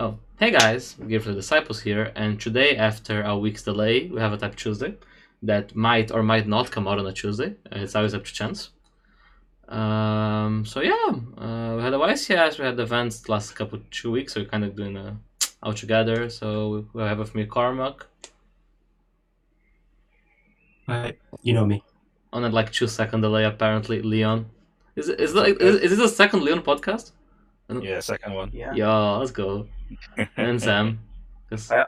Oh, hey guys, Give the Disciples here, and today, after a week's delay, we have a Type Tuesday that might or might not come out on a Tuesday. Uh, It's always up to chance. Um, so yeah, uh, we had a YCS, we had events the last couple two weeks, so we're kind of doing a all together. So we have with me Cormac. I, you know me. on a like two second delay. Apparently, Leon. Is it is like is, is this a second Leon podcast? Yeah, second one. Yeah. Yeah, let's go. And Sam. 'Cause Yeah.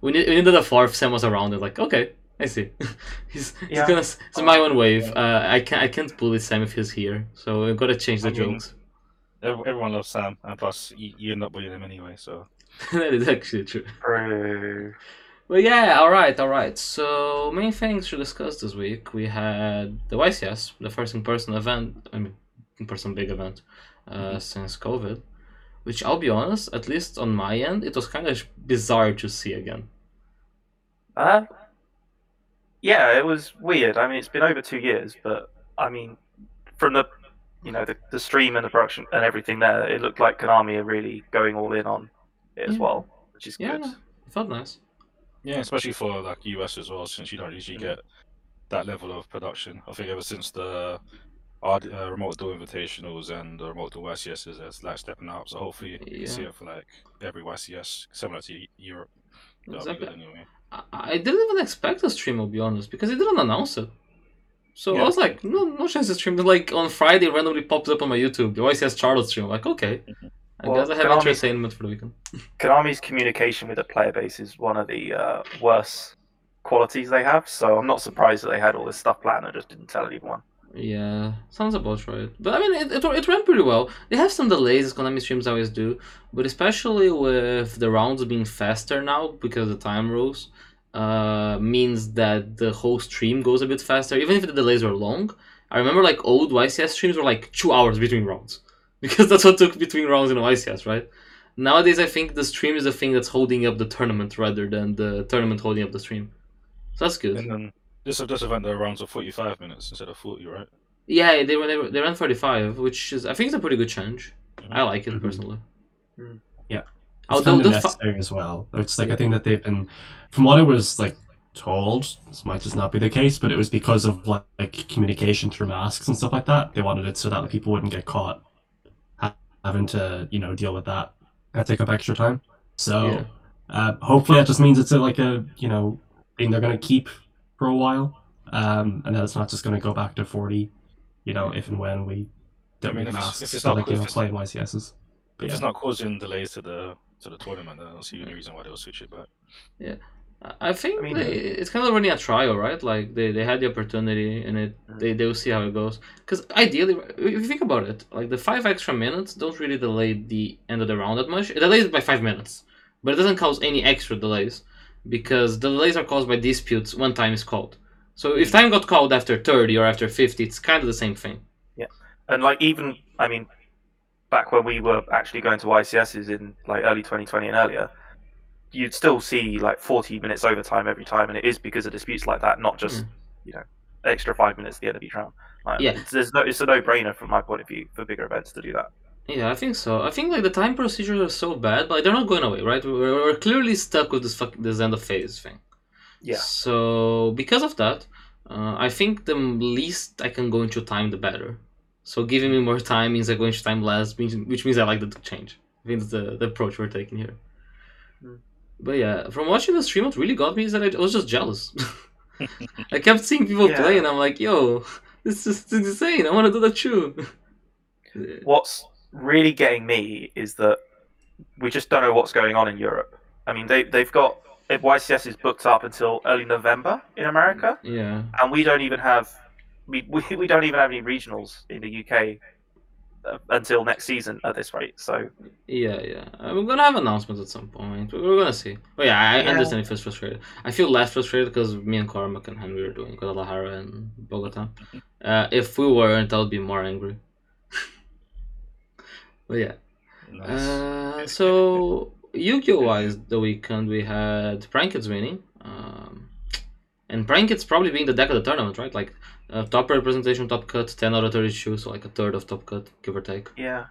We, need, we needed a fourth. Sam was around. And like, okay, I see. he's he's gonna it's my own wave. Uh, I can't I can't bully Sam if he's here. So we've got to change the I mean- jokes. Ev- Everyone loves Sam, and plus you, you end up bullying him anyway. So that is actually true. But yeah, all right, all right. So main things to discuss this week. We had the YCS, the first in-person event. I mean, in-person big event uh, since COVID. Which I'll be honest, at least on my end, it was kind of bizarre to see again. Uh, yeah, it was weird. I mean, it's been over two years, but I mean, from the you know the, the stream and the production and everything there, it looked like Konami are really going all in on it as well, which is Yeah, good. it felt nice. yeah, especially for like US as well, since you don't usually Mhm. get that level of production. I think ever since the RD, uh, Remote Duel invitationals and the Remote Duel YCSs, it's like stepping up. So hopefully you Yeah. see it for like every YCS, similar to Europe. That'll Exactly. anyway. I, I didn't even expect a stream, I'll be honest, because they didn't announce it. So I was like, no, no chance to stream. Then, Like on Friday, randomly pops up on my YouTube. The YCS Charlotte stream. I'm like, okay, Mhm. I Well, guess I have Konami- entertainment for the weekend. Konami's communication with the player base is one of the uh, worst qualities they have, so I'm not surprised that they had all this stuff planned and just didn't tell anyone. Yeah, sounds about right. But I mean, it, it, it went pretty well. They have some delays, as Konami streams always do, but especially with the rounds being faster now because the time rules uh, means that the whole stream goes a bit faster, even if the delays were long. I remember like old YCS streams were like two hours between rounds because that's what took between rounds in YCS, right? Nowadays, I think the stream is the thing that's holding up the tournament rather than the tournament holding up the stream. So that's good. And then this this event the rounds are forty five minutes instead of forty, right? Yeah, they were they, were- they ran 45, which is I think it's a pretty good change. Mhm. I like it Mhm. personally. Mm. Yeah. It's the, kind of the fi- necessary as well. It's like I think that they've been, from what I was like told, this might just not be the case, but it was because of like, like communication through masks and stuff like that. They wanted it so that people wouldn't get caught ha- having to you know deal with that and take up extra time. So Yeah. uh, hopefully that just means it's a, like a you know thing they're gonna keep for a while, um, and then it's not just gonna go back to forty. You know, if and when we don't I mean, need if it's- masks, if it's so not- like you if know it's- playing YCSs. But If it's not causing delays to the to the tournament, then I don't see any reason why they'll switch it back. Yeah. I think I mean- they, it's kind of running a trial, right? Like they, they had the opportunity and it Mhm. they they'll see how it goes. Because ideally, if you think about it, like the five extra minutes don't really delay the end of the round that much. It delays it by five minutes, but it doesn't cause any extra delays because the delays are caused by disputes when time is called. So if time got called after thirty or after fifty, it's kind of the same thing. Yeah. And like even, I mean, back when we were actually going to YCSs in like early 2020 and earlier, you'd still see like 40 minutes overtime every time, and it is because of disputes like that, not just Mm. you know extra five minutes at the end of each round. Like, Yeah. it's, there's no, it's a no-brainer from my point of view for bigger events to do that. Yeah, I think so. I think like the time procedures are so bad, but they're not going away, right? We're, we're clearly stuck with this fuck, this end of phase thing. Yeah. So because of that, uh, I think the least I can go into time, the better. So giving me more time means I go into time less, which which means I like the change. I think that's the, the approach we're taking here. Hmm. But yeah, from watching the stream, what really got me is that I was just jealous. I kept seeing people Yeah. play, and I'm like, "Yo, this is insane! I want to do that too." What's really getting me is that we just don't know what's going on in Europe. I mean, they they've got if YCS is booked up until early November in America, yeah. and we don't even have we, we, we don't even have any regionals in the UK uh, until next season at this rate. So Yeah, yeah. Uh, We're gonna have announcements at some point. We're we're gonna see. But yeah, I Yeah. understand if it's frustrated. I feel less frustrated because me and Cormac and Henry are doing Guadalajara and Bogota. Uh, if we weren't, I would be more angry. But yeah. Nice. Uh, so Yu-Gi-Oh wise, the weekend we had Prank Kids winning. Um, and Prank Kids probably being the deck of the tournament, right? Like uh, top representation, top cut, ten out of thirty-two, so like a third of top cut, give or take. yeah,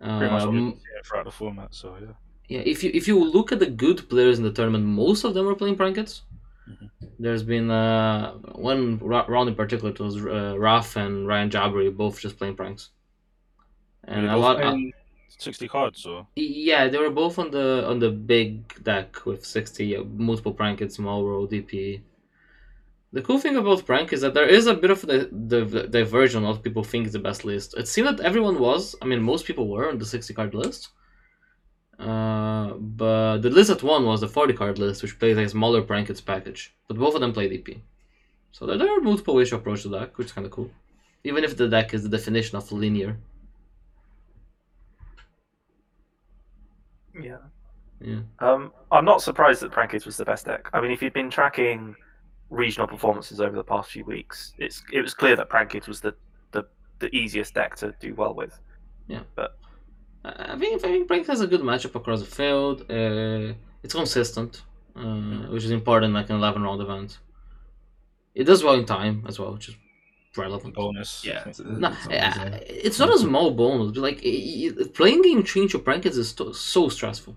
Pretty much Um, throughout the format. So yeah. yeah, if you if you look at the good players in the tournament, most of them were playing Prank Kids. Mhm. There's been uh, one ra- round in particular. It was uh, Raf and Ryan Jabri both just playing pranks, and Were a lot. uh, playing Sixty cards so yeah, they were both on the on the big deck with sixty uh, multiple Prankets, Small World, DP. The cool thing about Prank is that there is a bit of the, the, the diversion. Of people think is the best list. It seemed that everyone was. I mean, most people were on the sixty card list. Uh, but the list that won was the 40 card list, which plays a smaller Prank Kids package. But both of them play DP. So there, there are multiple ways to approach the deck, which is kind of cool. Even if the deck is the definition of linear. Yeah. Yeah. Um, I'm not surprised that Prank Kids was the best deck. I mean, if you'd been tracking regional performances over the past few weeks, it's it was clear that Prank Kids was the, the, the easiest deck to do well with. I I think I think Prank has a good matchup across the field. Uh, it's consistent, uh, which is important like an 11 round event. It does well in time as well, which is relevant. bonus? Yeah, it's, No, it's always, uh, it's not a small bonus, but like i- i- playing game change your Prank Kids is to- so stressful.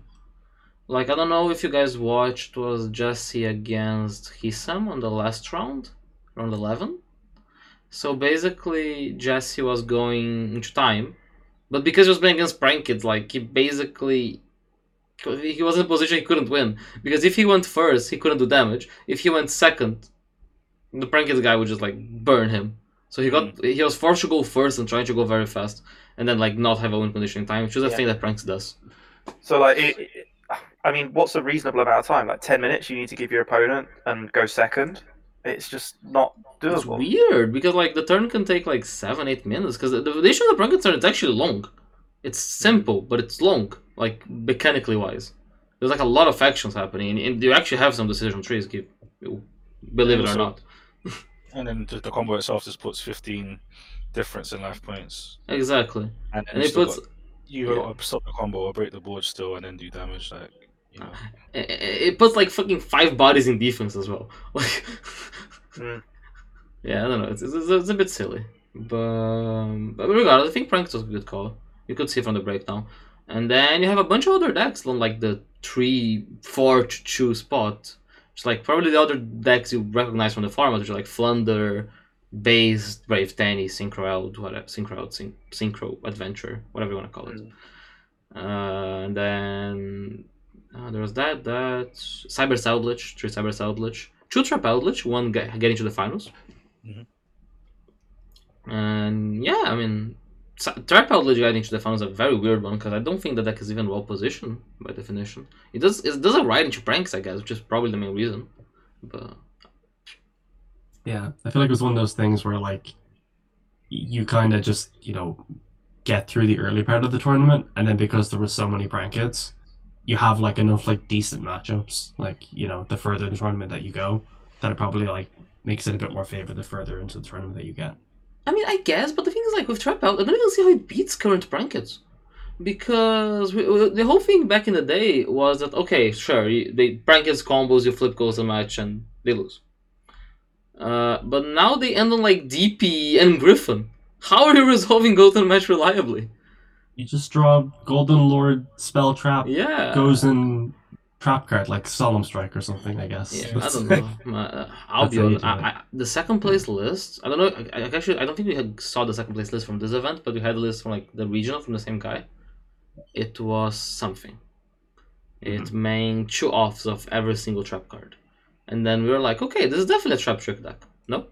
Like I don't know if you guys watched was Jesse against Hisam on the last round, round eleven. So basically, Jesse was going into time, but because he was playing against Prank Kids, like he basically he was in a position he couldn't win because if he went first, he couldn't do damage. If he went second, the Prank Kids guy would just like burn him. So he got mm. he was forced to go first and trying to go very fast, and then like not have a win conditioning time, which is a Yeah. thing that Pranks does. So, like, it, it- I mean, what's a reasonable amount of time? Like 10 minutes you need to give your opponent and go second? It's just not It's doable. weird because like the turn can take like seven, eight minutes because the, the issue of the Prank Kids turn it's actually long. It's mm. simple, but it's long, like mechanically wise. There's like a lot of actions happening, and, and you actually have some decision trees. Give, believe it or not. And then the, the combo itself just puts fifteen difference in life points, Exactly, and, and you it puts got- you yeah. gotta stop the combo or break the board still, and then do damage. Like you know, it, it puts like fucking five bodies in defense as well. Like, Mm. yeah, I don't know. It's, it's, it's a bit silly, but um, but regardless, I think Pranks was a good call. You could see from the breakdown, and then you have a bunch of other decks on like the three, four to two spot. It's like probably the other decks you recognize from the format, which are like Flunder, Base, Brave Tenyi, Synchro Eld, whatever, Synchro Eld, Syn- Synchro Adventure, whatever you want to call it. Uh, and then uh, there was that, that Cyber Eldlich, three Cyber Eldlich, two Trap Eldlich, one get, getting to the finals. Mhm. And yeah, I mean, Sa- Trap Eldlich getting to the finals is a very weird one because I don't think the deck is even well positioned by definition. It does it does a ride into pranks, I guess, which is probably the main reason. But Yeah, I feel like it was one of those things where like you kind of just you know get through the early part of the tournament, and then because there were so many brackets, you have like enough like decent matchups. Like you know, the further in the tournament that you go, that it probably like makes it a bit more favored the further into the tournament that you get. I mean, I guess, but the thing is, like, with Trap Out, I don't even see how it beats current brackets. Because we, we- the whole thing back in the day was that, okay, sure, you, they brackets combos, you flip Gozen match, and they lose. Uh, but now they end on, like, DP and Griffin. How are you resolving Gozen match reliably? You just draw Golden Lord spell trap Yeah. goes in trap card like Solemn Strike or something. I guess. Yeah, I don't know. Uh, I'll That's be honest. I. I, the second place list. I don't know. I, I actually I don't think we had saw the second place list from this event, but we had a list from like the regional from the same guy. It was something. It Mm-hmm. made two offs of every single trap card, and then we were like, okay, this is definitely a trap trick deck. No,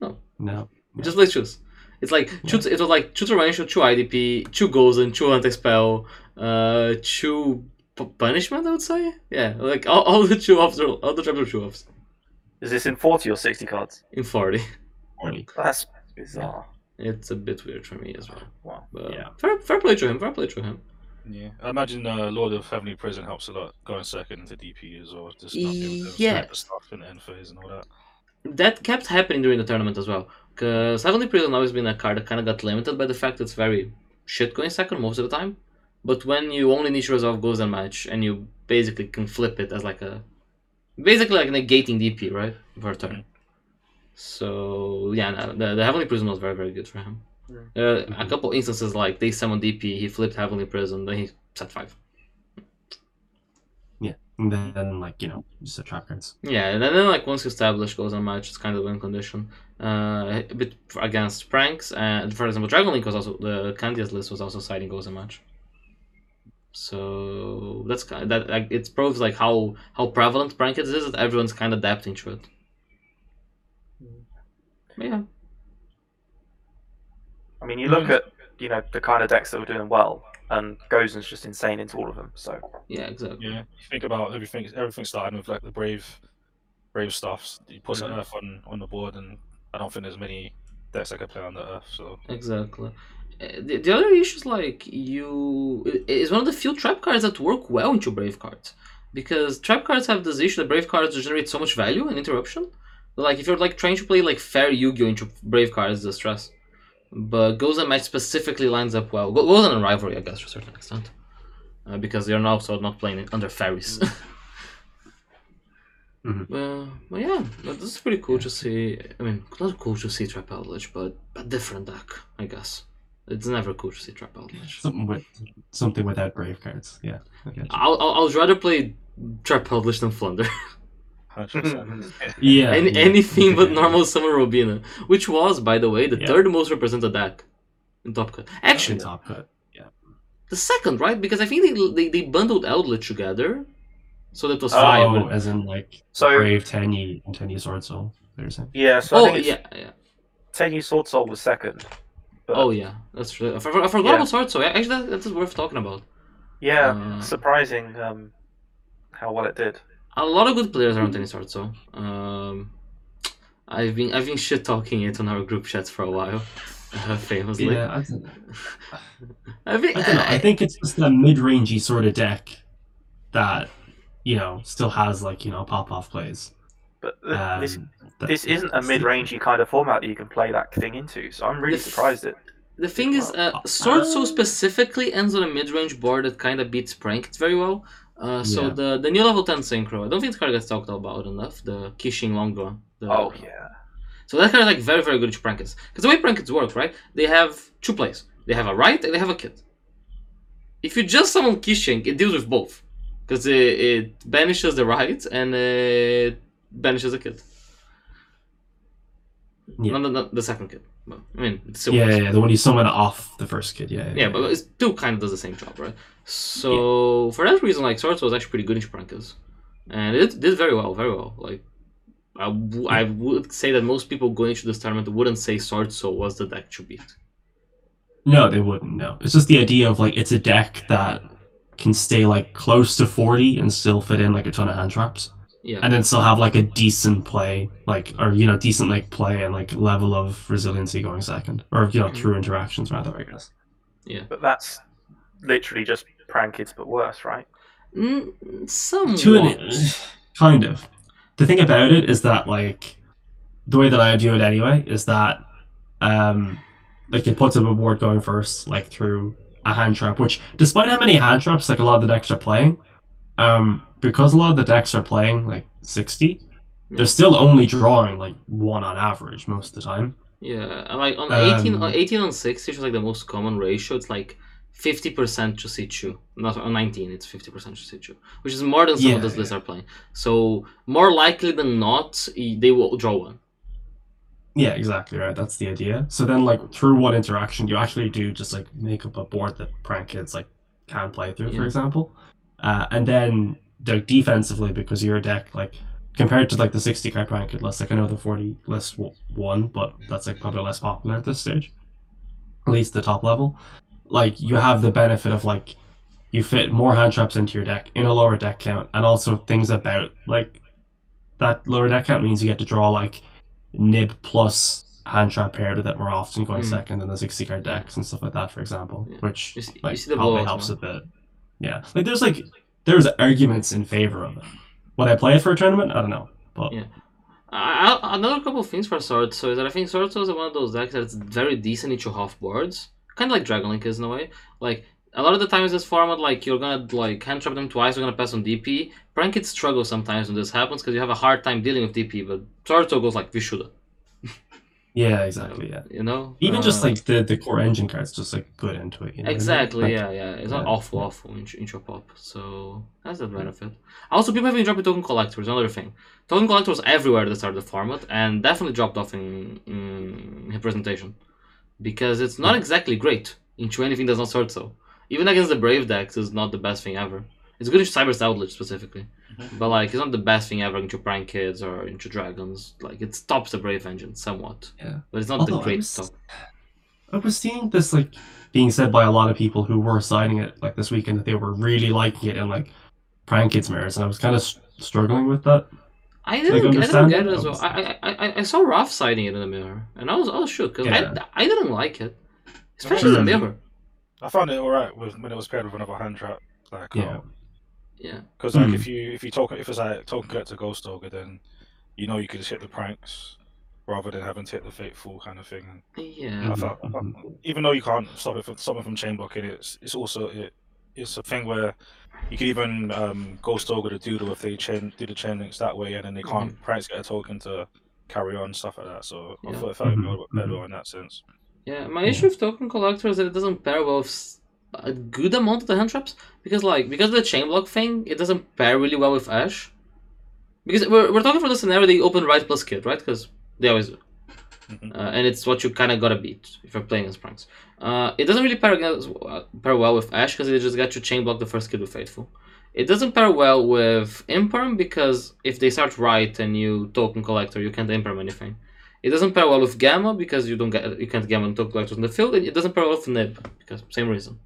No. no. we just play choose. It's like Yeah. two, it was like two torrential, two IDP, two Gozen, two anti spell, uh, two p- punishment. I would say, yeah, like all, all the two offs, are, all the traps are two offs Is this in 40 or 60 cards? in forty. Really. That's bizarre. It's a bit weird for me as well. Wow. But Yeah. fair, fair play to him. Fair play to him. yeah. I imagine uh, Lord of Heavenly Prison helps a lot going second into DP as well. Just not being able to Yeah. snipe stuff in the end phase and all that. That kept happening during the tournament as well. Because Heavenly Prison always been a card that kind of got limited by the fact it's very shit going second most of the time. But when you only need to resolve Gozen match, and you basically can flip it as like a basically like negating DP right for a turn. So yeah, no, the, the Heavenly Prison was very very good for him. Uh, a Mhm. couple instances like they summon DP, he flipped Heavenly Prison, then he set five. Yeah, and then like you know just the trap cards. Yeah, and then like once you establish Gozen match, it's kind of win condition. Uh, a bit against pranks, and for example, Dragon Link was also the Candias list was also siding Gozen match. So that's kind of, that like it proves like how how prevalent prank is that everyone's kind of adapting to it. Hmm. Yeah, I mean, you look at you know the kind of decks that were doing well, and Gozen's just insane into all of them. So yeah, exactly. Yeah, you think about everything. Everything starting with like the brave, brave stuffs. You put an Earth on on the board, and I don't think there's many decks that can play on the Earth. So Exactly. The, the other issue is like you is one of the few trap cards that work well into brave cards because trap cards have this issue that brave cards generate so much value and interruption. Like if you're like trying to play like fair Yu-Gi-Oh into brave cards, the stress. But Gozen match specifically lines up well. Go- Gozen and rivalry, I guess, to a certain extent, uh, because you're now also not playing it under fairies. Mhm. Uh, but yeah, but this is pretty cool to see. I mean, not cool to see Trap Outledge, but a different deck, I guess. It's never cool to see Trap Outledge. Something with something without brave cards. Yeah. I get you. I'll, I'll, I'll rather play Trap Outledge than Flunder. Yeah. Any, yeah. anything but normal Summer Robina, which was, by the way, the Yeah. third most represented deck in Top Cut. Actually, in top cut. yeah, the second, right? Because I think they, they, they bundled Outledge together, so that was Oh, five. Oh, but- as in like So- brave Tenyi and Tenyi Sword Soul. There's a yeah, so I oh think it's, yeah, yeah. Tenyi Sword Soul was second. But Oh yeah, that's true. I, for- I forgot Yeah. about Sword, so actually that, that's worth talking about. yeah, Uh, surprising um, how well it did. a lot of good players around tennis art so um i've been i've been shit talking it on our group chats for a while uh, famously yeah. I, don't- i think I don't know. I think it's just a mid-rangey sort of deck that you know still has like you know pop-off plays. But th- Um, this that- this isn't a mid-rangey kind of format that you can play that thing into. So I'm really The surprised it. the thing is uh, sword so specifically ends on a mid-range board that kind of beats pranked very well uh, so Yeah. the the new level 10 synchro i don't think the card gets talked about enough the Kishin longo the, Oh yeah. So that card is like very, very good to Prank Kids. Because the way Prank Kids work, right? They have two plays. They have a right and they have a kit. If you just summon Kishing, it deals with both. Because it, it banishes the right and it banishes the kit. Yeah. Not, the- not the second kid. But, I mean, it still Yeah, yeah, yeah, the one you summon off the first kid. Yeah, Yeah, but it still kind of does the same job, right? So for that reason, like Swords was actually pretty good in Prank Kids. And it did very well, very well. Like I, w- I would say that most people going into this tournament wouldn't say Sword Soul was the deck to beat. No, they wouldn't. No, it's just the idea of like it's a deck that can stay like close to forty and still fit in like a ton of hand traps, Yeah. and then still have like a decent play, like or you know decent like play and like level of resiliency going second, or you know Mhm. through interactions rather. I guess. Yeah. But that's literally just prank kids, but worse, right? Mm, somewhat. To an kind of. The thing about it is that like the way that I do it anyway is that um like it puts up a board going first, like through a hand trap, which despite how many hand traps like a lot of the decks are playing, um, because a lot of the decks are playing like sixty, they're still only drawing like one on average most of the time. Yeah, and, like on 18, Um, on 18 on 60, which is like the most common ratio, it's like 50% to Sichu. Not on 19, it's 50% to Sichu, which is more than some Yeah, of those yeah. lists are playing. So, more likely than not, they will draw one. Yeah, exactly right. That's the idea. So then, like through one interaction, you actually do just like make up a board that prank kids like can play through, for example. Uh, and then the defensively, because your deck like compared to like the sixty card prank kid list, like I know the forty list w- won, but that's like probably less popular at this stage, at least the top level. Like you have the benefit of like you fit more hand traps into your deck in a lower deck count, and also things about like that lower deck count means you get to draw like nib plus hand trap paired with it more often going Mm. second than the 60 card decks and stuff like that for example Yeah. which You see- you like probably helps a bit yeah like there's like there's arguments in favor of it would i play it for a tournament i don't know but Yeah. I, another couple of things for Sword So is that I think Sword is one of those decks that's very decent into half boards, kind of like Dragon Link is in a way. Like a lot of the times this format, like you're gonna like hand trap them twice, you're gonna pass on DP. Prank Kids struggle sometimes when this happens because you have a hard time dealing with DP. But Sword goes like we should. Yeah, exactly. Yeah. You know, Even just Uh, like the the core engine cards, just like good into it. You know what I mean? Exactly, Like, yeah, yeah. It's not awful, awful in, in pop. So that's the benefit. Also, people have been dropping token collectors. Another thing, token collectors everywhere at the start of the format, and definitely dropped off in in representation because it's not Yeah. exactly great. Into anything does not sort so. Even against the brave decks, is not the best thing ever. It's good in Cyber's Outlet specifically, Mhm. but like it's not the best thing ever into Prank Kids or into Dragons. Like it stops the Brave engine somewhat, Yeah. but it's not Although the I great was- stop. I was seeing this like being said by a lot of people who were signing it like this weekend that they were really liking it and like prank kids mirrors, and I was kind of s- struggling with that. I didn't, I didn't get it as well. I, I, I, I saw Ralph signing it in the mirror, and I was, I was shook because Yeah. I, I didn't like it, especially the Mhm. mirror. I found it alright when it was paired with another hand trap. Like, Yeah. Yeah, Because like Hmm. if you if you token if it's like token collect to Ghost Ogre, then you know you can just hit the pranks rather than having to hit the fateful kind of thing. yeah, I thought, Mhm. even though you can't stop it from stop it from chain blocking, it's it's also it it's a thing where you can even um, Ghost Ogre the Doodle if they chain do the chain links that way, and then they can't pranks get a token to carry on stuff like that. So I Yeah. thought it felt Mhm, better, better mhm. in that sense. yeah. My issue with token collector is that it doesn't pair well with s- a good amount of the hand traps because, like, because of the chain block thing, it doesn't pair really well with Ash. Because we're, we're talking for the scenario they open right plus kid, right? Because they always do. Mhm. uh, and it's what you kind of gotta beat if you're playing as pranks. Uh, it doesn't really pair, against, uh, pair well with Ash because it just got you chain block the first kid with Faithful. It doesn't pair well with Imperm because if they start right and you token collector, you can't Imperm anything. It doesn't pair well with Gamma because you don't get you can't Gamma and token collectors in the field. and It doesn't pair well with Nib because same reason.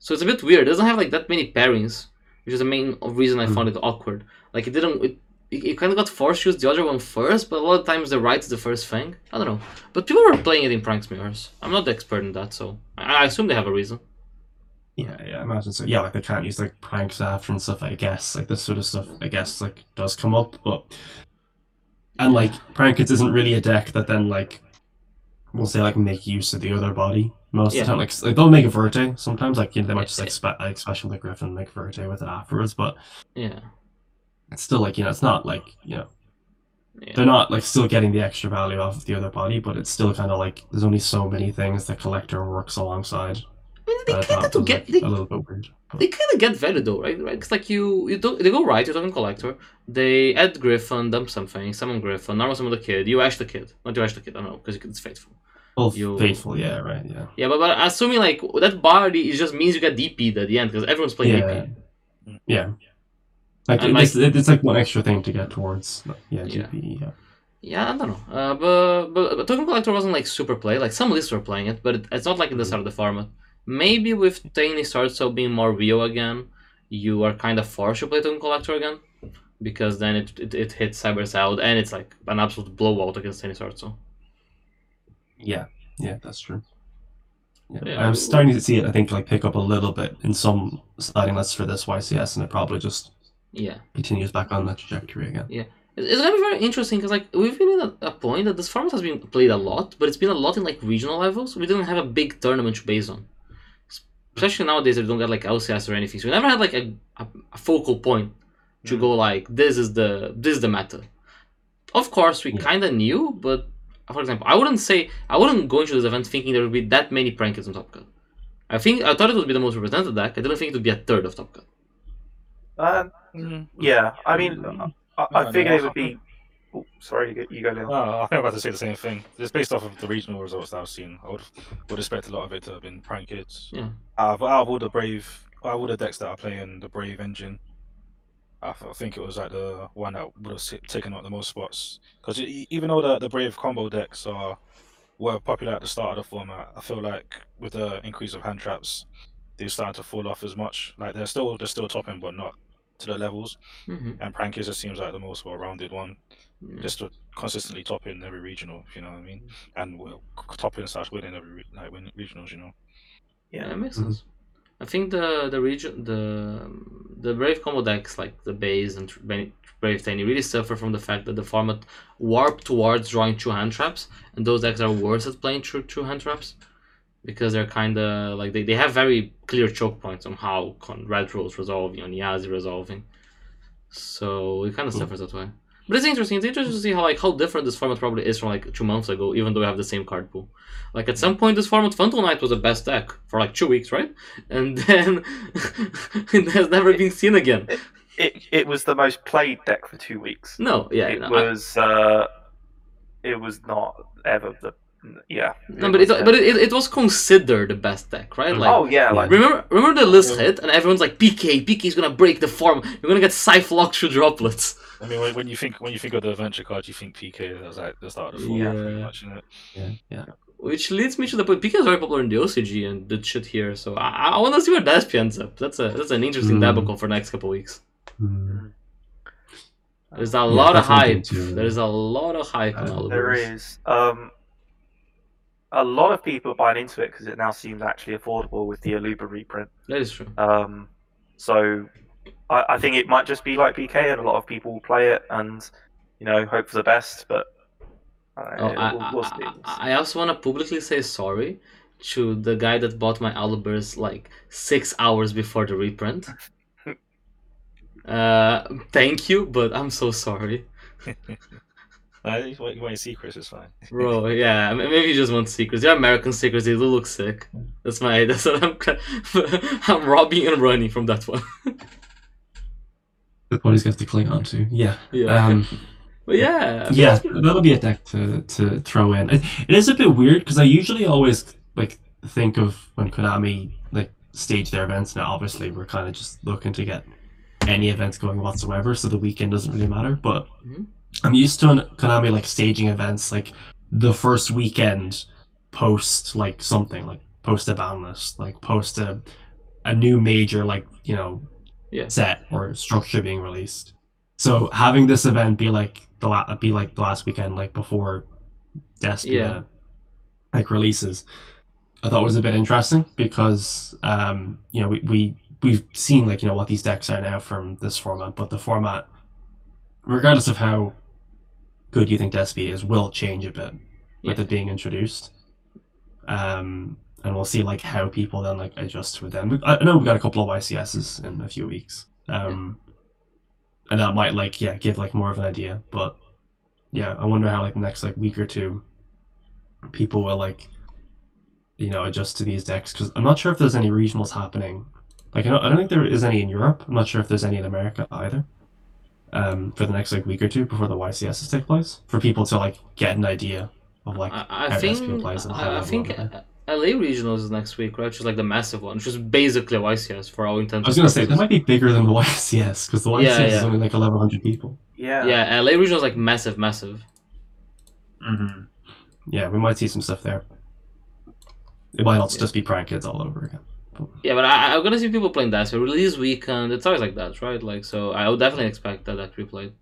So it's a bit weird. It doesn't have like that many pairings, which is the main reason I hmm. found it awkward. Like it didn't. It, it, it kind of got forced to use the other one first, but a lot of times the right is the first thing. I don't know. But people were playing it in pranks mirrors. I'm not the expert in that, so I, I assume they have a reason. Yeah, yeah, I imagine so. Yeah, like they can't use like pranks after and stuff. I guess like this sort of stuff. I guess like does come up, but and like prank kids isn't really a deck that then like we'll say like make use of the other body most Yeah. of the time. Like, like they'll make a verte sometimes. Like you know, they might just like spe- like special the griffin make verte with it afterwards, but Yeah. it's still like you know it's not like you know Yeah. they're not like still getting the extra value off of the other body, but it's still kind of like there's only so many things the collector works alongside. I mean, they kind of to get like, they, a little bit weird. they kind of get value though, right? Right? It's like you you don't they go right, You're talking collector. They add Griffin, dump something, summon Griffin, normal summon the kid. You ash the kid, not do you ash the kid. I don't know because it's faithful. Well, You- faithful, yeah, right, yeah. Yeah, but, but assuming like that body it just means you get DP'd at the end because everyone's playing Yeah. DP. Yeah. Like, And, it's, it's like one extra thing to get towards. like, Yeah, Yeah. Yeah. Yeah, I don't know. Uh, but, but but Token Collector wasn't like super play. Like some lists were playing it, but it, it's not like in the start of the format. Maybe with Tiny starts so being more real again, you are kind of forced to play Token Collector again, because then it it, it hits Cyber's out and it's like an absolute blowout against Tiny starts. Yeah, yeah, that's true. Yeah. Yeah. I'm starting to see it, I think, like pick up a little bit in some sliding lists for this YCS, and it probably just yeah, continues back on that trajectory again. Yeah, it's gonna be very interesting because like we've been at a point that this format has been played a lot, but it's been a lot in like regional levels. We didn't have a big tournament to base on. Especially nowadays, we don't get like LCS or anything. So we never had like a, a, a focal point to Mm. go like this is the this is the meta. Of course, we Yeah. kind of knew, but for example, I wouldn't say I wouldn't go into this event thinking there would be that many prank kids on Top Cut. I think I thought it would be the most represented deck. I didn't think it would be a third of Top Cut. Uh, Mm. yeah, I mean, I, I No, figured no, it would be. Oh, sorry, you go, you go Leon. No, I think I'm about to say the same thing. Just based off of the regional results that I've seen, I would would expect a lot of it to have been prank kids. Yeah. Out of, out of all the brave, out of all the decks that are playing the brave engine, I, th- I think it was like the one that would have taken up the most spots. Because even though the the brave combo decks are were popular at the start of the format, I feel like with the increase of hand traps, they're starting to fall off as much. Like they're still they're still topping, but not to the levels. hmm And prank kids just seems like the most well-rounded one Yeah. just to consistently topping in every regional, if you know what I mean, and well, c- top in slash winning every like win regionals, you know. Yeah, it makes sense. I think the the region the the brave combo decks like the base and brave tiny really suffer from the fact that the format warped towards drawing two hand traps, and those decks are worse at playing true two hand traps because they're kind of like they, they have very clear choke points on how con- red rolls resolving on Yazi resolving, so it kind of Mhm. suffers that way. But it's interesting. It's interesting to see how like how different this format probably is from like two months ago, even though we have the same card pool. Like at some point, this format Frontal Knight was the best deck for like two weeks, right? And then it has never been seen again. It it was the most played deck for two weeks. No, yeah, it no, I- was. Uh, it was not ever the. Yeah. no, but it, was but it, it was considered the best deck, right? Like, oh yeah, like remember remember the list hit, and everyone's like, PK, PK is gonna break the form. You're gonna get Scythe locked through droplets. I mean, when, when you think when you think of the adventure card, you think PK. That was like the start of the format, Yeah. pretty much, isn't it? Yeah, yeah. Which leads me to the point. PK is very popular in the OCG and did shit here, so I, I want to see where Despia ends up. That's a that's an interesting Hmm. debacle for the next couple weeks. Hmm. There's a lot of hype. too. There's a lot of hype on Uh, all of there this. is. Um, a lot of people are buying into it because it now seems actually affordable with the Aluber reprint. That is true. Um, so I, I think it might just be like PK, and a lot of people will play it and you know hope for the best. But uh, Oh, I, we'll, we'll see. I, I also want to publicly say sorry to the guy that bought my Alubers like six hours before the reprint. uh, thank you, but I'm so sorry, Uh, you want, you want your secrets, it's fine. bro. Yeah, maybe you just want secrets. They're American secrets. They do look sick. That's my. That's what I'm. I'm robbing and running from that one. The bodies get to cling on to. Yeah. yeah. Um, but yeah. I mean, yeah, that'll be a deck to, to throw in. It, it is a bit weird because I usually always like think of when Konami like stage their events. Now, obviously, we're kind of just looking to get any events going whatsoever, so the weekend doesn't really matter. But Mhm. I'm used to Konami like staging events like the first weekend post like something like post a ban list, like post a a new major like you know Yeah. set or structure being released. So having this event be like the la- be like the last weekend, like before Despia, Yeah. like releases, I thought was a bit interesting because um, you know we, we we've seen like you know what these decks are now from this format, but the format, regardless of how good you think Despia is, will change a bit with Yeah. it being introduced. Um, and we'll see like how people then like adjust to it. Then We- I know we've got a couple of YCSs in a few weeks, um, and that might like yeah give like more of an idea. But yeah, I wonder how like the next like week or two, people will like you know adjust to these decks because I'm not sure if there's any regionals happening. Like I don't, I don't think there is any in Europe. I'm not sure if there's any in America either. Um, for the next like week or two before the YCSs take place, for people to like get an idea of like I, I how think Despia plays and how I, think uh, LA regionals is next week, right? Which is like the massive one, which is basically a YCS for all intents. I was gonna say that might be bigger than the YCS because the YCS Yeah, is only like eleven hundred people. Yeah. Yeah, LA regional is like massive, massive. Mm-hmm. Yeah, we might see some stuff there. It might also just be prank kids all over again. Yeah, but I, I'm gonna see people playing that. So release weekend, it's always like that, right? Like, so I would definitely expect that that replayed.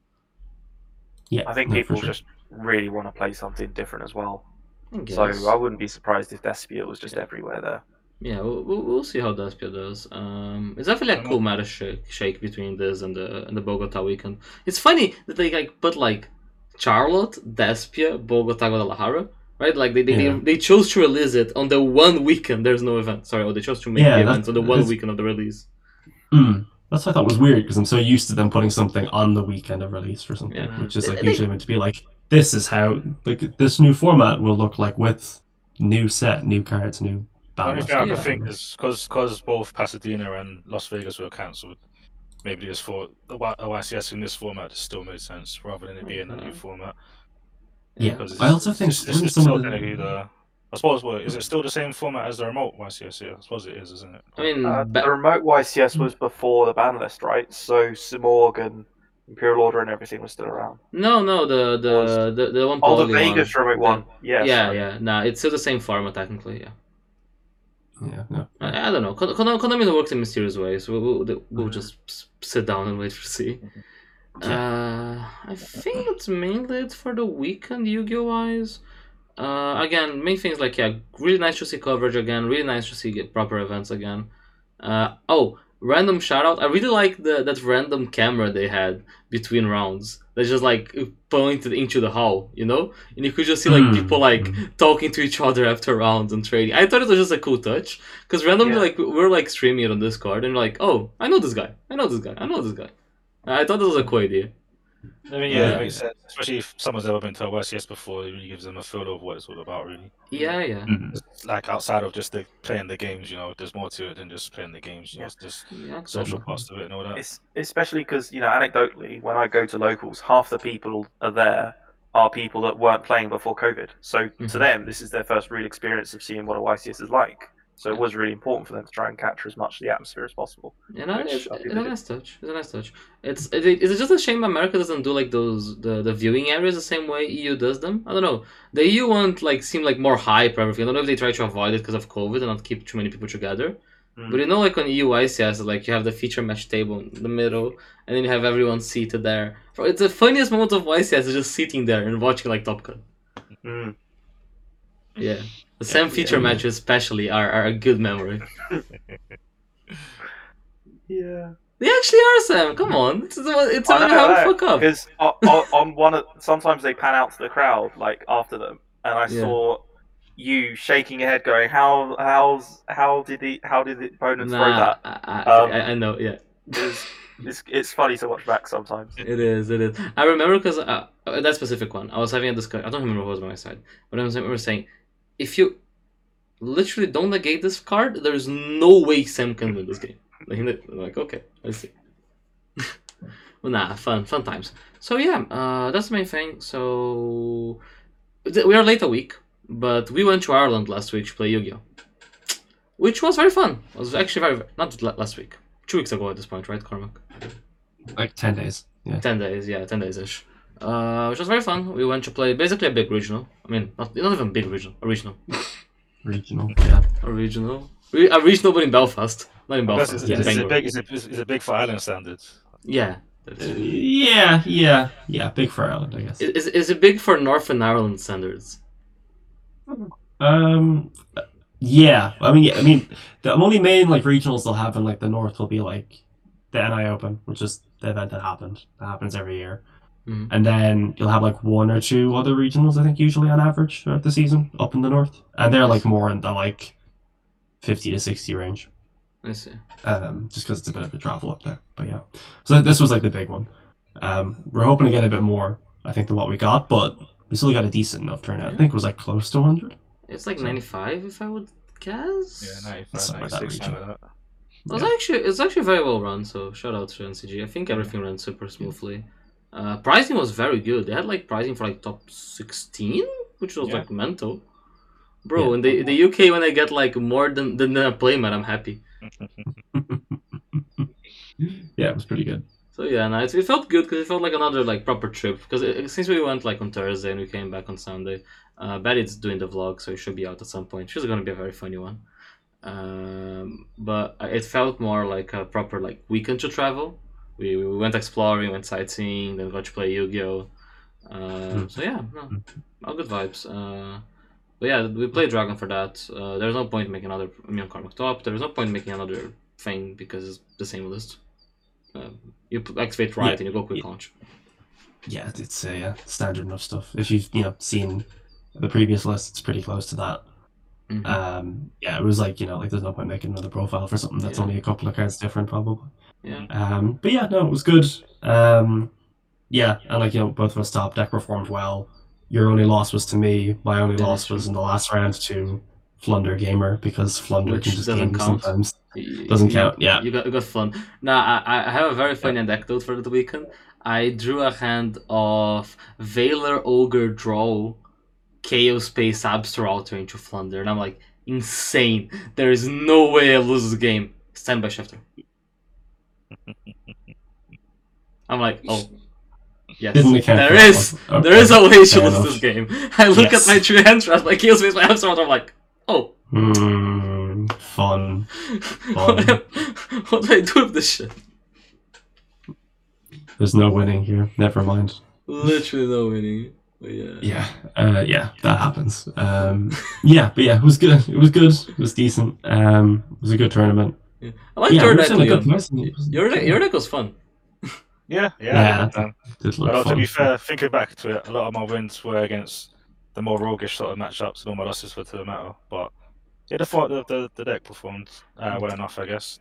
Yeah, I think no, people sure. just really want to play something different as well. I. So I wouldn't be surprised if Despia was just everywhere there. Yeah, we'll, we'll, we'll see how Despia does. Um, it's definitely a cool meta shake, shake between this and the and the Bogota weekend. It's funny that they like put like Charlotte, Despia, Bogota, Guadalajara, right? Like they they, Yeah. they, they chose to release it on the one weekend. There's no event. Sorry, or they chose to make Yeah, the event on the one it's- weekend of the release. Mm. That's what I thought was weird because I'm so used to them putting something on the weekend of release or something, Yeah. which is like They- usually meant to be like this is how like this new format will look like with new set, new cards, new The only battle. I Yeah. think is because both Pasadena and Las Vegas were cancelled. Maybe they just thought a Y- a YCS in this format still made sense rather than it being a new Mhm. format. Yeah, Because I also think it's, some it's, still the- going to be the. I suppose what is it still the same format as the remote YCS? Yeah, I suppose it is, isn't it? I mean, Uh, ba- the remote YCS was before the ban list, right? So Simorgh and Imperial Order and everything was still around. no, no, the the the, the one. Oh, the Vegas one. remote one. Yeah. Yeah, yeah. Nah, it's still the same format technically. Yeah. Yeah, no. I, I don't know. Kon- Kon- Konami works in mysterious ways. So we'll, we'll, we'll Mhm. just sit down and wait to see. Uh, I think that's mainly it for the weekend, Yu-Gi-Oh! wise. Uh, again, main things like yeah, really nice to see coverage again. Really nice to see get proper events again. Uh, oh, random shout out. I really like the that random camera they had between rounds. That just like pointed into the hall, you know, and you could just see like Hmm. people like talking to each other after rounds and trading. I thought it was just a cool touch because randomly, Yeah. like we we're like streaming it on Discord, and you're like, oh, I know this guy, I know this guy, I know this guy. I thought this was a cool idea. I mean, yeah, Yeah. it makes sense. Especially if someone's ever been to a YCS before, it really gives them a feel of what it's all about, really. Yeah, yeah, Mhm. Like outside of just the playing the games, you know, there's more to it than just playing the games. You know, Yeah. it's just yeah. social exactly. parts of it and all that. It's especially because you know, anecdotally, when I go to locals, half the people are there are people that weren't playing before COVID. So to Mhm. them, this is their first real experience of seeing what a YCS is like. So it was really important for them to try and capture as much of the atmosphere as possible. You know, it's, it's a nice touch. It's a nice touch. It's it, it's just a shame America doesn't do like those the, the viewing areas the same way EU does them. I don't know. The EU one like seem like more hype or everything. I don't know if they try to avoid it because of COVID and not keep too many people together. Mm. But you know, like on EU YCS, like you have the feature match table in the middle, and then you have everyone seated there. It's the funniest moment of YCS is just sitting there and watching like Top Gun. Mm. Yeah, the same feature yeah. matches especially are, are a good memory. Yeah. They actually are Sam. Come on, it's it's I only know, how I know, fuck up. Because on, on on one, of, sometimes they pan out to the crowd like after them, and I Yeah. saw you shaking your head, going, "How how's how did the how did the opponents throw that?" I, I, Um, I, I know. Yeah, It's, it's it's funny to watch back sometimes. it is. It is. I remember because uh, that specific one, I was having a discussion. I don't remember who was by my side, but I was remember saying, if you literally don't negate this card, there's no way Sam can win this game. Like, okay, I see. well, nah, fun, fun times. So yeah, uh, that's the main thing. So we are late a week, but we went to Ireland last week to play Yu-Gi-Oh, which was very fun. It was actually very not last week, two weeks ago at this point, right, Cormac? Like ten days. Yeah. 10 days, yeah, 10 days ish. Uh, which was very fun. We went to play basically a big regional. I mean, not, not even big regional, a regional. Regional. Yeah. A regional. Re- a regional, but in Belfast. Not in Belfast. it's, in it's, it's, a big, it's, a, it's it's a big for Ireland standards. Yeah. Uh, yeah. Yeah. Yeah. Big for Ireland, I guess. Is, is it big for Northern Ireland standards? Um. Yeah. I mean. Yeah, I mean, the only main like regionals they'll have in like the north will be like the NI Open, which is the event that happened. That happens every year. Mhm. And then you'll have like one or two other regionals, I think, usually on average throughout the season up in the north, and they're like more in the like fifty to sixty range. I see. um, just because it's a bit of a travel up there. But yeah, so this was like the big one. Um, we're hoping to get a bit more, I think, than what we got, but we still got a decent enough turnout. I think it was like close to 100. It's like So- 95, if I would guess. Yeah, 95, Somewhere in that region. that. It was Yeah. actually it's actually very well run. So shout out to NCG. I think everything ran super smoothly. Uh, pricing was very good. They had like pricing for like top sixteen, which was Yeah. like mental. Bro, Yeah. in the the UK when I get like more than than a playmat, I'm happy. yeah, it was pretty good. So yeah, no, it, it felt good because it felt like another like proper trip. Because since we went like on Thursday and we came back on Sunday, uh, Betty's doing the vlog, so it should be out at some point. She's gonna be a very funny one. Um, but it felt more like a proper like weekend to travel. We, we went exploring, went sightseeing, then got to play Yu-Gi-Oh. Uh, so yeah, no, all good vibes. Uh, but yeah, we played Dragon for that. Uh, there's no point making another me on Karmic Top. There's no point making another thing because it's the same list. Uh, you activate right Yeah, and you go quick yeah. launch. Yeah, it's uh, yeah, standard enough stuff. If you've you know seen the previous list, it's pretty close to that. Mhm. Um, yeah, it was like you know like there's no point making another profile for something that's Yeah. only a couple of cards different, probably. Yeah. Um, but yeah, no, it was good. Um, yeah, and like you know, both of us top deck performed well. Your only loss was to me. My only loss was in the last round to Flunder Gamer because Flunder Which can just doesn't game count. sometimes. Doesn't you- count, yeah. You got, you got fun. Now, I, I have a very funny anecdote for the weekend. I drew a hand of Valor Ogre Draw Chaos Space Abstralter into Flunder, and I'm like, insane. There is no way I lose this game. Stand by Shifter. I'm like, oh. Yes, Didn't account there for that is. one. There is a way to lose this game. I look Yes. at my true hand trap, like Chaos Space Abstralter, I'm like, oh. Hmm, fun. what, do I, what do I do with this shit? There's no winning here. Never mind. Literally no winning. But yeah. Yeah, uh, yeah, that happens. Um, yeah, but yeah, it was good. It was good. It was decent. Um, it was a good tournament. yeah. I like yeah, your we were deck, a good Leon. place. Your deck, your deck was fun. Yeah, yeah. Yeah. um, But to be fair, thinking back to it, a lot of my wins were against the more roguish sort of matchups, and all my losses were to the metal. But yeah, the, thought the, the, the deck performed uh, well enough, I guess.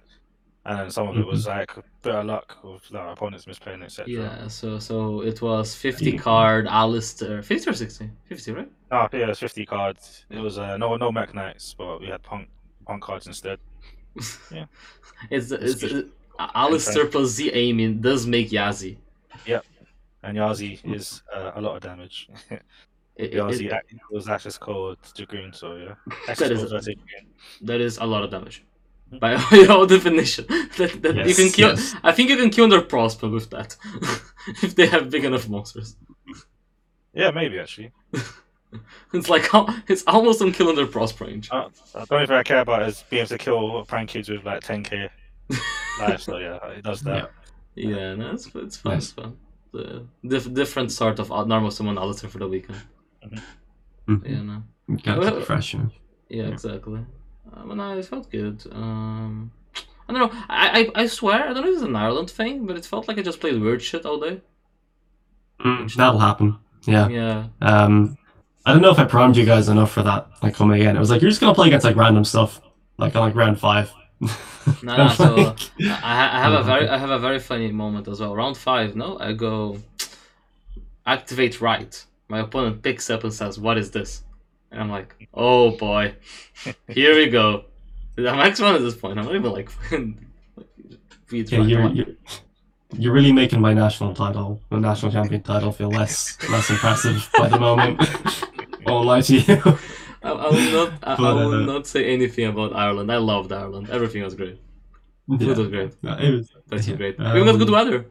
and then some of it was like better luck with like, opponents misplaying, etc. Yeah, so so it was 50 Yeah. card Alistair. 50 or 60? 50, right? No, yeah, it was 50 cards. It was uh, no no Mekk-Knights, but we had punk punk cards instead. It's, it's, just- it, Alistair plus Z aiming does make Yazi. And Yazi is uh, a lot of damage. It- Yazi it- was access code Dragoon, so yeah. That is- Dragoon. that is a lot of damage. By your definition. That, that you can kill yes. I think you can kill their Prosper with that. if they have big enough monsters. Yeah, maybe actually. It's like it's almost on killing their Prosper range. Uh, the only thing I care about is being able to kill prank kids with like 10k life. So yeah, it does that. Yeah, no, it's, it's fun. Nice. It's fun. The diff- different sort of uh, normal summon Alistair for the weekend. Mhm. Yeah, no. You gotta keep fresh, you. Yeah, Yeah. exactly. Um, and I it felt good. Um, I don't know. I, I I swear I don't know if it's an Ireland thing, but it felt like I just played weird shit all day. Mm, that'll happen. Yeah. Yeah. Um, I don't know if I primed you guys enough for that. Like coming in, it was like you're just gonna play against like random stuff, like on like round five. No, no, so like- I, I have a very. I have a very funny moment as well. Round five, no, I go activate right. My opponent picks up and says, "What is this?" And I'm like, "Oh boy, here we go." I'm X one at this point. I'm not even like, like yeah, you're, you're you're really making my national title, the national champion title, feel less less impressive by the moment. Won't lie to you. I, I will not. I, I will uh, not say anything about Ireland. I loved Ireland. Everything was great. Food yeah. was great. No, it was, That's Yeah. great. we got good Um, weather.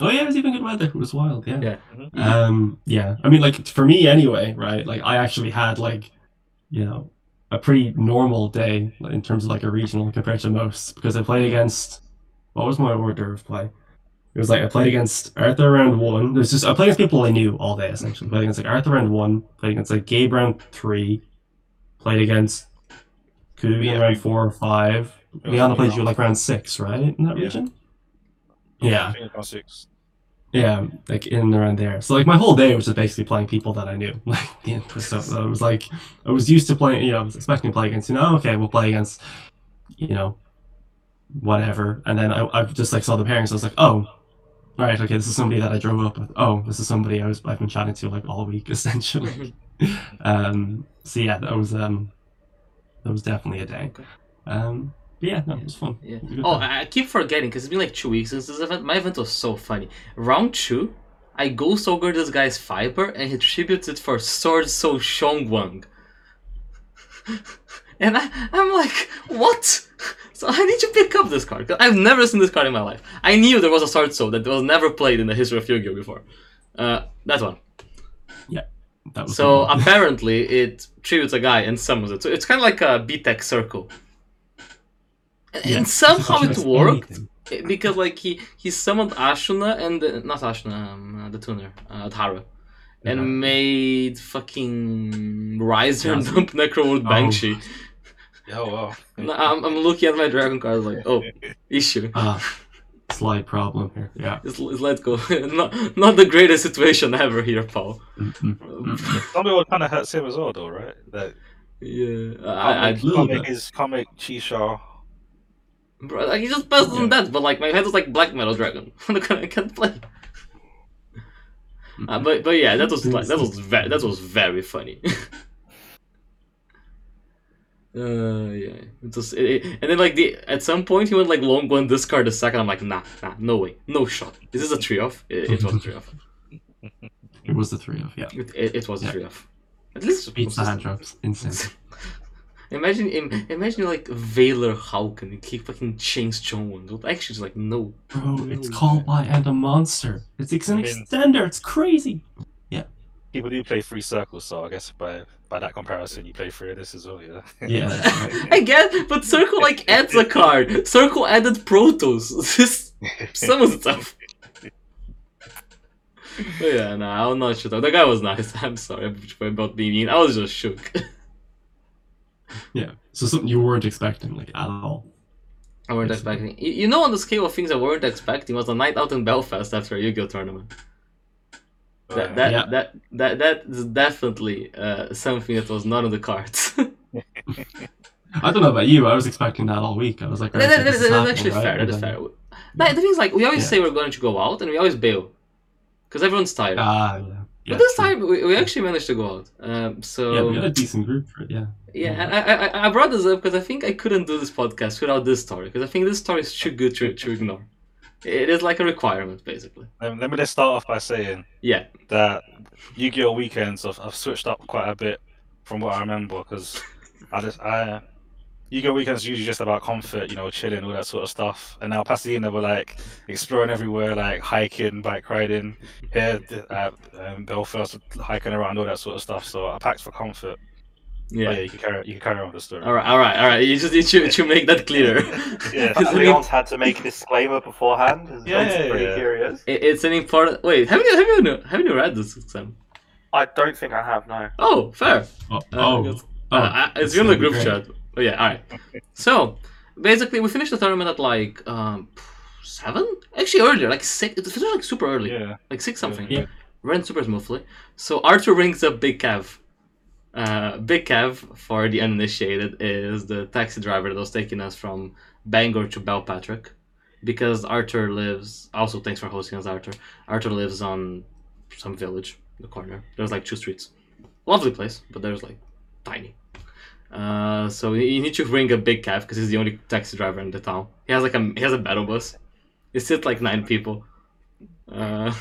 oh yeah, it was even good weather. It was wild. Yeah. Yeah. Um. Yeah. I mean, like for me anyway, right? Like I actually had like, you know, a pretty normal day in terms of like a regional compared to most because I played against. What was my order of play? It was like I played against Arthur round one. There's just I played against people I knew all day essentially. Played against like Arthur round one. Played against like Gabe round three. Played against Kubi in Yeah. round four or five. It was Liana played you like round six, right? In that Yeah. region. Yeah. round six. Yeah, like in and around there. So like my whole day was just basically playing people that I knew. Like yeah, so, so I was like I was used to playing. You know, I was expecting to play against. You know, okay, we'll play against. You know, whatever. And then I, I just like saw the pairings. I was like, oh, all right, okay, this is somebody that I drove up with. Oh, this is somebody I was I've been chatting to like all week essentially. um. So yeah, that was um, that was definitely a day. Okay. Um. but yeah, no, it was fun. Yeah. Was Oh, time. I I keep forgetting because it's been like two weeks since this event. My event was so funny. Round two, I ghost ogre this guy's fiber and he tributes it for Sword So Shongwang. and I, I'm like, what? So I need to pick up this card. 'cause I've never seen this card in my life. I knew there was a Sword So that was never played in the history of Yu-Gi-Oh before. Uh, that one. Yeah. That was So apparently it tributes a guy and summons it. So it's kind of like a BTEC circle. And Yeah, somehow it worked anything. because like he he summoned Ashuna and the, not Ashuna, um, uh, the tuner, uh, Tara, and Yeah. made fucking Riser and Yeah. dump Necroworld. Banshee. Oh wow. I'm, I'm looking at my dragon card like, oh, issue. Ah, slight problem here. Yeah. It's, it's let's go. not not the greatest situation ever here, Paul. Some people kind of hurts him as well, though, right? That Yeah, can't I, I, make, little can't make his can't make Chixiao. bro, like, he just passed on that, but like my head was like black metal dragon. I can't play. Uh, but but yeah, that was like, that was ve- that was very funny. Uh yeah, it was it, it- and then like the at some point he went like long one discard a second. I'm like nah nah no way no shot. Is this a three off? It, it was a three off. It was the three of yeah. It, it, it was a Yeah. three off. At least Beats the hand drops. Insane. Imagine im- imagine like Valor Hauken and he fucking chains Chongwon. Actually, just like no. Bro, it's called by and a monster. It's, it's an extender. It's crazy. People do play three circles, so I guess by by that comparison, you play three of this as well. Yeah. Yeah. I get, but Circle like adds a card. Circle added Protos. This summons stuff. But yeah, nah, I'm not sure. The guy was nice. I'm sorry about being mean. I was just shook. yeah. So something you weren't expecting, like at all. I weren't expecting. You you know, on the scale of things I weren't expecting was a night out in Belfast after a Yu-Gi-Oh tournament. That that, Yeah. that that that is definitely uh, something that was not on the cards. I don't know about you. I was expecting that all week. I was like, That, "Right, that- that- is actually right?" fair. That And is then- fair. No, the thing is, like, we always Yeah. say we're going to go out, and we always bail because everyone's tired. Ah, yeah. yeah. but this true. time, we, we actually managed to go out. Um, so yeah, we had a decent group for it. Yeah. Yeah, and I, I, I brought this up because I think I couldn't do this podcast without this story because I think this story is too good to, to ignore. It is like a requirement, basically. Let, let me just start off by saying Yeah, that Yu-Gi-Oh weekends have, have switched up quite a bit from what I remember because I just I Yu-Gi-Oh weekends are usually just about comfort, you know, chilling, all that sort of stuff. And now Pasadena were like exploring everywhere, like hiking, bike riding. Here at um, Belfast, hiking around, all that sort of stuff. So I packed for comfort. Yeah. Oh, yeah, you can carry you can carry on with the story. All right, all right, all right. You just need to, to make that clear. Yeah. It's an Leon's had to make a disclaimer beforehand. It's Yeah, yeah, pretty yeah. curious. it- it's an important. Wait, have you have you have you read this exam? I don't think I have, no. Oh, fair. Oh, Uh, oh, oh, Uh, it's that's in the group great. chat. Oh yeah, all right. So basically, we finished the tournament at like um seven. Actually, earlier, like six. It finished like super early, Yeah. like six something. Yeah. Ran super smoothly. So Arthur rings up Big Kev. Uh, Big Kev, for the uninitiated, is the taxi driver that was taking us from Bangor to Belpatrick. Because Arthur lives. Also, thanks for hosting us, Arthur. Arthur lives on some village, the corner. There's like two streets. Lovely place, but there's like tiny. Uh, so you need to ring a big cab because he's the only taxi driver in the town. He has like a he has a battle bus. It sits like nine people. Uh,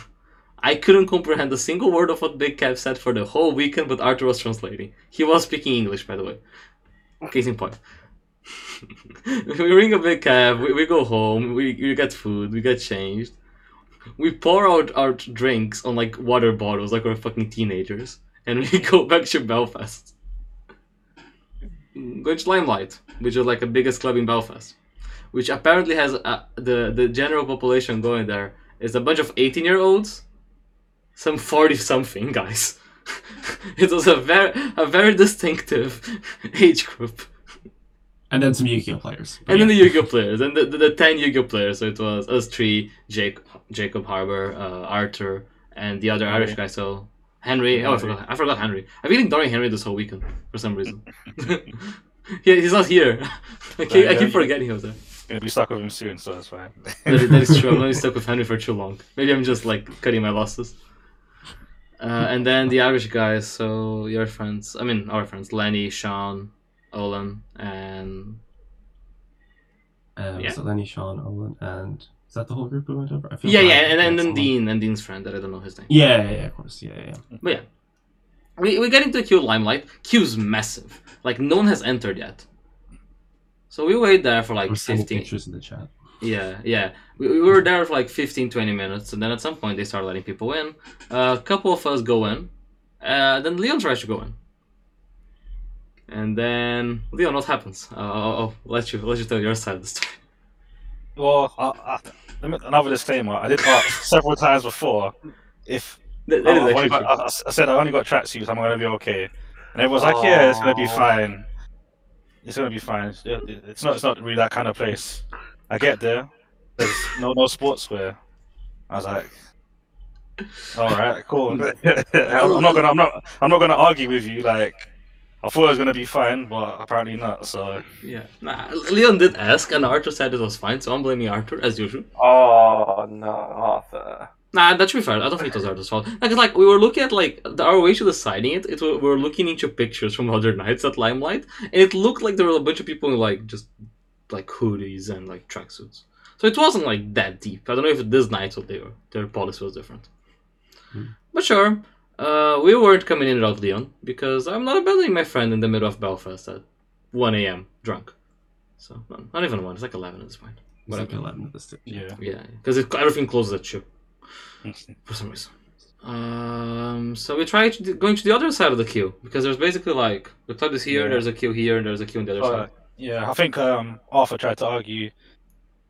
I couldn't comprehend a single word of what Big Kev said for the whole weekend, but Arthur was translating. He was speaking English, by the way. Case in point. we ring a big cab, we, we go home, we, we get food, we get changed. We pour out our drinks on like water bottles like we're fucking teenagers, and we go back to Belfast. Going to Limelight, which is like the biggest club in Belfast, which apparently has uh, the the general population going there is a bunch of eighteen year olds, some forty something guys. it was a very a very distinctive age group. And then some Yu-Gi-Oh players. But And then the yeah. Yu-Gi-Oh players, and the, the, the ten Yu-Gi-Oh players. So it was us three, Jake, Jacob Harbour, uh, Arthur, and the other Irish guy. So Henry. Oh, I forgot. I forgot Henry. I've been ignoring Henry this whole weekend for some reason. he, he's not here. I keep, I keep you- forgetting he was there. Gonna be stuck with him soon, so that's fine. That is, that is true. I'm only stuck with Henry for too long. Maybe I'm just like cutting my losses. Uh, and then the Irish guys. So your friends. I mean, our friends. Lenny, Sean, Olin, and Um, Yeah. So Lenny, Sean, Owen, and is that the whole group who went over? Yeah, yeah, and, and then someone. Dean and Dean's friend that I don't know his name. Yeah, yeah, yeah, of course. Yeah, yeah. But yeah, we, we get into the queue limelight. Queue's massive. Like no one has entered yet. So we wait there for like I'm 15. pictures in the chat. Yeah, yeah. We, we were there for like 15, 20 minutes, and then at some point they start letting people in. Uh, a couple of us go in. Uh, then Leon tries to go in. And then Leon, what happens? Uh, I'll, I'll let you let you tell your side of the story. Well, I, I, another disclaimer. I did ask several times before if That, that Oh, I've only actually got. I, I said I only got tracksuits. I'm gonna be okay. And everyone's like, "Yeah, it's gonna be fine. It's gonna be fine. It's, it- it's not. It's not really that kind of place." I get there. There's no no sportswear. I was like, "All right, cool." I'm not gonna. I'm not. I'm not gonna argue with you. Like, I thought it was gonna be fine, but apparently not. So Yeah. Nah, Leon did ask, and Arthur said it was fine, so I'm blaming Arthur as usual. Oh no, Arthur. Nah, that should be fair. I don't think it was Arthur's fault. Like, like we were looking at like the, our way to deciding it. It we were looking into pictures from other nights at Limelight, and it looked like there were a bunch of people in like just like hoodies and like tracksuits. So it wasn't like that deep. I don't know if this night or they were, their policy was different. Hmm. But sure, uh, we weren't coming in without Leon because I'm not abandoning my friend in the middle of Belfast at 1 a.m. drunk. So no, not even one. It's like 11 at this point. It's like 11 at this stage. yeah. Yeah, because everything closes at two for some reason. Um, so we tried to- going to the other side of the queue because there's basically like the club is here, Yeah. there's a queue here, and there's a queue on the other Uh, side. Yeah, I think um, Arthur tried to argue.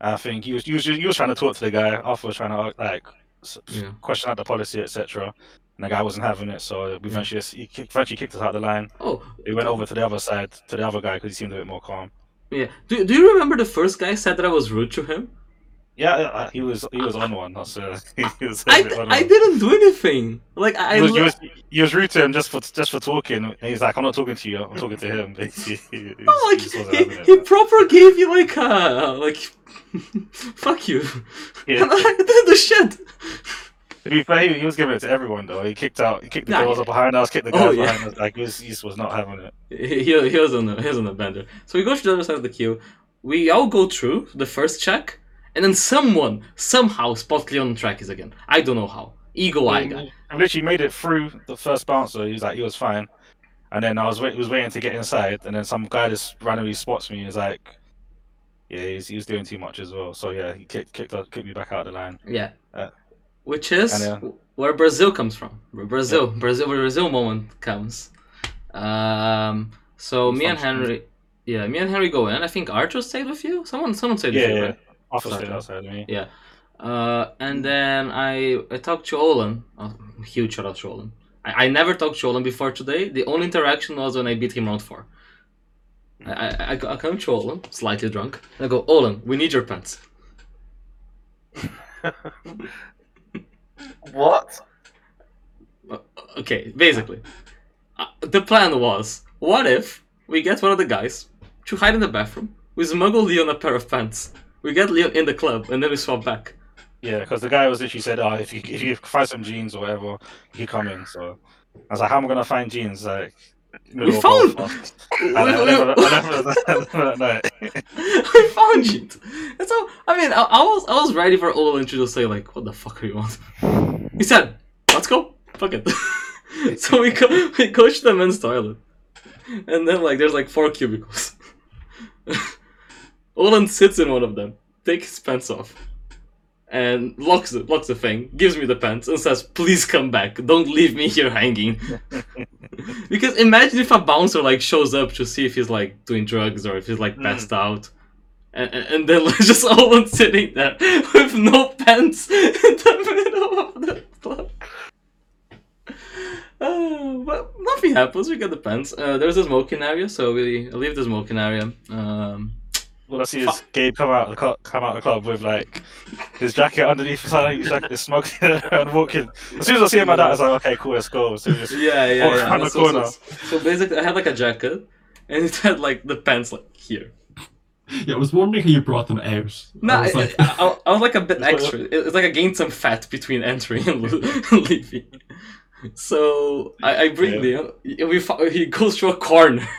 I think he was, he was he was trying to talk to the guy. Arthur was trying to like Yeah. question out the policy, etc. And the guy wasn't having it, so we eventually just, he kicked, eventually kicked us out of the line. Oh, We went over to the other side to the other guy because he seemed a bit more calm. yeah. Do, do you remember the first guy said that I was rude to him? Yeah, he was he was on one. That's uh, he was a I, on I one. didn't do anything. Like I, He was, was he was rude to him just for just for talking. And he's like, I'm not talking to you. I'm talking to him. Basically, He was- Oh, he like just he, he proper gave you like uh like fuck you. Yeah. And I did the shit. To be fair, he, he was giving it to everyone though. He kicked out, he kicked the Nah, girls yeah. up behind us, kicked the Oh, yeah. behind us. Like he was, he was not having it. He, he, he was on the he was on the bender. So we go to the other side of the queue. We all go through the first check, and then someone somehow spots Leon Trackies again. I don't know how. Ego eye guy. I literally made it through the first bouncer. He was like, he was fine. And then I was wait, was waiting to get inside, and then some guy just randomly spots me. He's like, yeah, he's, he was doing too much as well. So yeah, he kicked kicked, us- kicked me back out of the line. Yeah. Uh, Which is and, uh, where Brazil comes from. Where Brazil, Brazil, where Brazil moment comes. Um. So me and Henry, yeah, me and Henry go in. I think Arthur stayed with you. Someone, someone stayed with Yeah, you, yeah. right? Officer Sorry. stayed outside of. Uh, and then I I talked to Olin. Oh, huge shout out to Olin. I, I never talked to Olin before today. The only interaction was when I beat him round four. I, I, I, I come to Olin, slightly drunk, and I go, Olin, we need your pants. What? Uh, Okay, basically, uh, the plan was: what if we get one of the guys to hide in the bathroom, we smuggle Leon a pair of pants, we get Leon in the club, and then we swap back. Yeah, because the guy was literally said, "Oh, if you if you find some jeans or whatever, you come in." So I was like, "How am I gonna find jeans?" Like of found- I never, I never, I never that night. I found it. And so, I mean, I, I was I was ready for Olin to just say like, "What the fuck are you on?" He said, "Let's go, fuck it." so we go we go to the men's toilet, and then like there's like four cubicles. Olin sits in one of them, takes his pants off, and locks it, locks the thing, gives me the pants, and says, "Please come back. Don't leave me here hanging." because imagine if a bouncer like shows up to see if he's like doing drugs or if he's like Mm. passed out. And, and then like, just Owen sitting there with no pants in the middle of the club. Uh, but nothing happens. We get the pants. Uh, there's a smoking area, so we leave the smoking area. Um, All I see is Gabe come out of the club, come out of the club with like his jacket underneath his his jacket, is smoking and walking. As soon as I see him like that, I was like, "Okay, cool, let's go." So just yeah, yeah, yeah. the So, so, corner. so basically, I had like a jacket, and it had like the pants like here. Yeah, I was wondering how you brought them out. No, I I, was like, I, I, I was like a bit extra. It's like I gained some fat between entering and leaving. So I, I bring Leon. We he goes to a corner.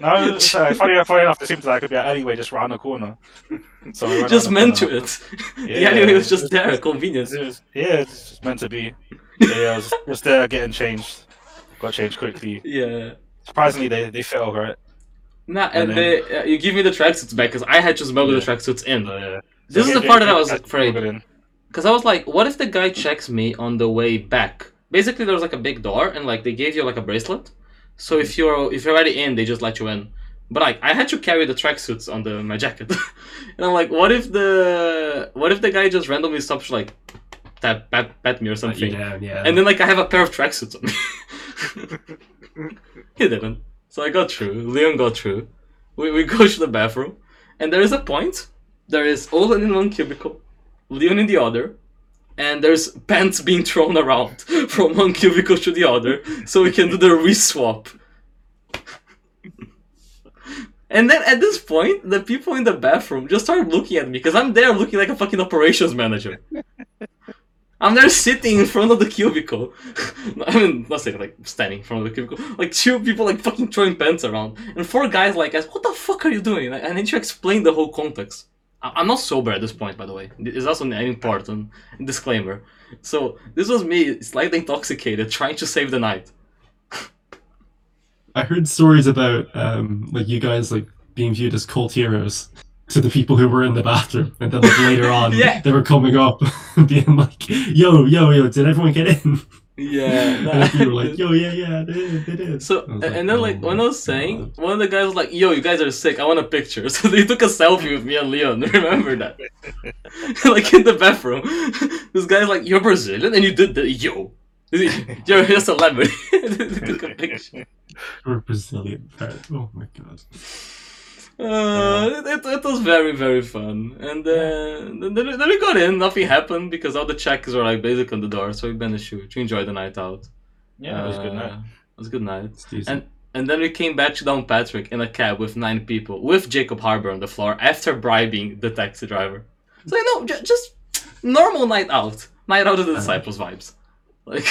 No, uh, funny, funny enough, it seems like it could be an alleyway just round the corner. So we just meant to it. the Yeah, alleyway was just there, convenience. It was, yeah, it's just meant to be. Yeah, yeah, I was just there getting changed. Got changed quickly. Yeah. Surprisingly, they they fell right. Nah, and And they, uh, you give me the tracksuits back because I had to smuggle the Yeah. tracksuits in. So, yeah. This So is the part that I was afraid. it. Because I was like, what if the guy checks me on the way back? Basically, there was like a big door, and like they gave you like a bracelet. So if mm. you're if you're already in, they just let you in. But like, I had to carry the tracksuits on the my jacket, and I'm like, what if the what if the guy just randomly stops like tap pat, pat me or "Let you something, down, yeah. and then like I have a pair of tracksuits on me. he didn't. So I got through. Leon got through. We we go to the bathroom, and there is a point. There is Olin in one cubicle, Leon in the other, and there's pants being thrown around from one cubicle to the other, so we can do the re-swap. And then at this point, the people in the bathroom just start looking at me because I'm there looking like a fucking operations manager. I'm there sitting in front of the cubicle. I mean, not sitting, like standing in front of the cubicle. Like two people like fucking throwing pants around, and four guys like, us, "What the fuck are you doing?" I need to explain the whole context. I'm not sober at this point, by the way. It's also an important disclaimer. So this was me, slightly intoxicated, trying to save the night. I heard stories about um, like you guys like being viewed as cult heroes to the people who were in the bathroom, and then like later on Yeah. they were coming up and being like, "Yo, yo, yo, did everyone get in?" Yeah. and you were like, "Yo, yeah, yeah, they did, they did." So I was and then like "Oh when my I was oh saying, God." one of the guys was like, "Yo, you guys are sick. I want a picture." So they took a selfie with me and Leon. Remember that? like in the bathroom, this guy's like, "You're Brazilian and you did the yo." You're a celebrity. they took a picture. We're Brazilian. Oh my god. Uh, it, it was very very fun, and uh, then, then we got in. Nothing happened because all the checks were like basic on the door, so we managed to, to enjoy the night out. Yeah, it was a good night. Uh, It was a good night. And and then we came back to Downpatrick in a cab with nine people, with Jacob Harbour on the floor after bribing the taxi driver. So you know, j- just normal night out, night out of the Uh-huh. disciples vibes. Like,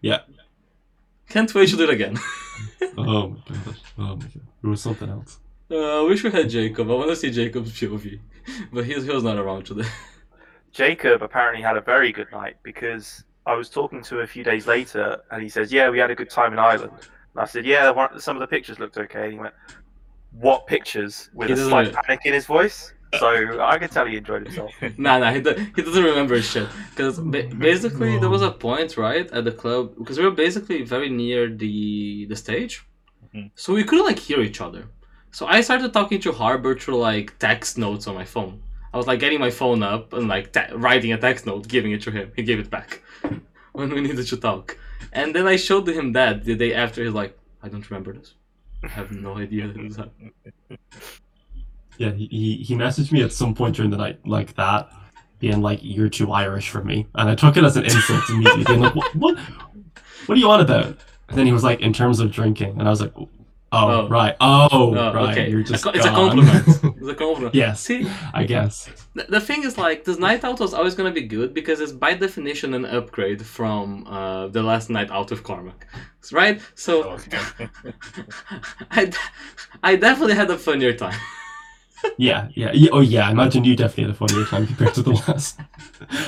Yeah. can't wait to do it again. oh my god. Oh my god. It was something else. Uh, I wish we had Jacob. I want to see Jacob's POV, but he, he was not around today. Jacob apparently had a very good night because I was talking to him a few days later, and he says, "Yeah, we had a good time in Ireland." And I said, "Yeah, one, some of the pictures looked okay." And he went, "What pictures?" With He a slight really- panic in his voice. So I could tell he enjoyed himself. nah, nah, he, do- he doesn't remember shit. Because ba- basically, there was a point, right, at the club, because we were basically very near the the stage, Mhm. so we couldn't like hear each other. So I started talking to Harbour through like text notes on my phone. I was like getting my phone up and like te- writing a text note, giving it to him. He gave it back when we needed to talk. And then I showed him that the day after. He's like, I don't remember this. I have no idea that this happened. Yeah, he, he he messaged me at some point during the night like that, being like, "You're too Irish for me," and I took it as an insult immediately, being like, "What? What? What are you on about?" And then he was like, "In terms of drinking," and I was like, "Oh, Oh. right, oh, Oh, right, okay. you're A just co- it's a compliment. It's a compliment. yes, See, I guess. The, the thing is, like, this night out was always gonna be good because it's by definition an upgrade from uh, the last night out of Cormac, right? So, I, I definitely had a funnier time. Yeah, yeah, yeah. Oh, yeah. I imagine you definitely had a funnier time compared to the last.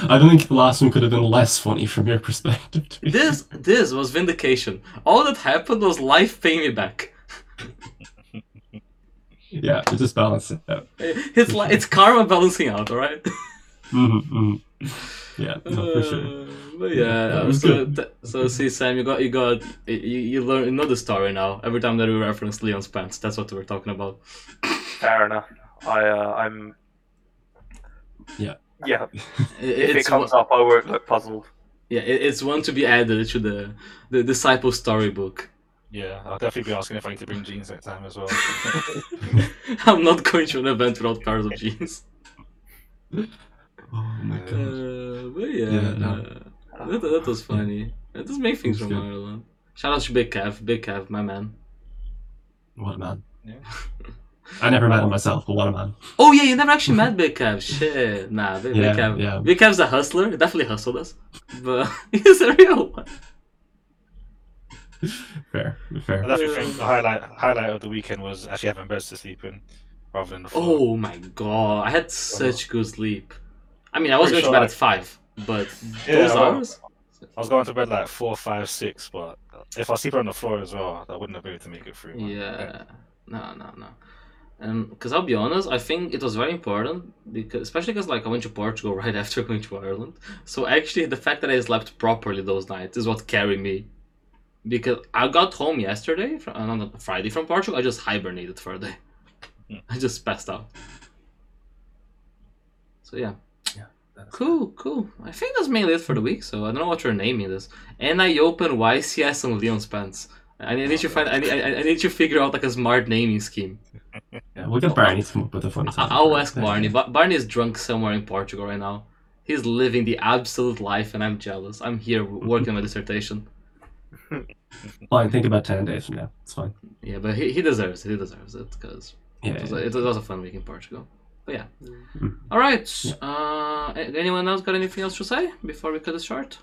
I don't think the last one could have been less funny from your perspective. This, this was vindication. All that happened was life paying me back. Yeah, to just balancing it out. It's like it's karma balancing out, all right? hmm Yeah, no, for sure. Uh, But yeah, Yeah, so, th- so see, Sam, you got, you got, you, you learn, you know the story now. Every time that we reference Leon's pants, that's what we're talking about. Fair enough. I, uh, I'm. Yeah. Yeah. It- If it comes one, up, I won't look puzzled. yeah, it- it's one to be added to the the disciple storybook. Yeah, I'll definitely be asking if I need to bring jeans next time as well. I'm not going to an event without pairs of jeans. Oh my god. Uh, but yeah, Yeah, no. uh, that, that was funny. It does make things It was from good. Ireland. Shout out to Big Kev, Big Kev, my man. What a man. Yeah. I never met him myself, but what a man. Oh yeah, you never actually met Big Kev. Shit, nah, Big, Yeah, Big Kev. yeah. Big Kev's a hustler. He definitely hustled us, but he's a real one. Fair, fair. I definitely think the highlight highlight of the weekend was actually having beds to sleep in rather than the floor. Oh my god, I had such good sleep. I mean, I was going Pretty to bed like- at five, but Yeah, those well, hours. I was going to bed like four, five, six, but if I sleep on the floor as well, I wouldn't have been able to make it through. man. Yeah, no, no, no. Um, and because I'll be honest, I think it was very important because, especially because like I went to Portugal right after going to Ireland. So actually, the fact that I slept properly those nights is what carried me. Because I got home yesterday, from, uh, not Friday from Portugal. I just hibernated for a day. Hmm. I just passed out. So yeah. That's- Cool, cool. I think that's mainly it for the week. So I don't know what you're naming this. And I open YCS on Leon's pants. I need to find. I need, I, need to figure out like a smart naming scheme. Yeah, we'll get Barney to come up with a funny I, I'll ask Barney. But Barney is drunk somewhere in Portugal right now. He's living the absolute life, and I'm jealous. I'm here working on my dissertation. Fine, think about 10 days from now. It's fine. Yeah, but he, he deserves it. He deserves it because Yeah. it, was yeah, a, it was a fun week in Portugal. But yeah. Mhm. All right. Yeah. Uh, anyone else got anything else to say before we cut it short?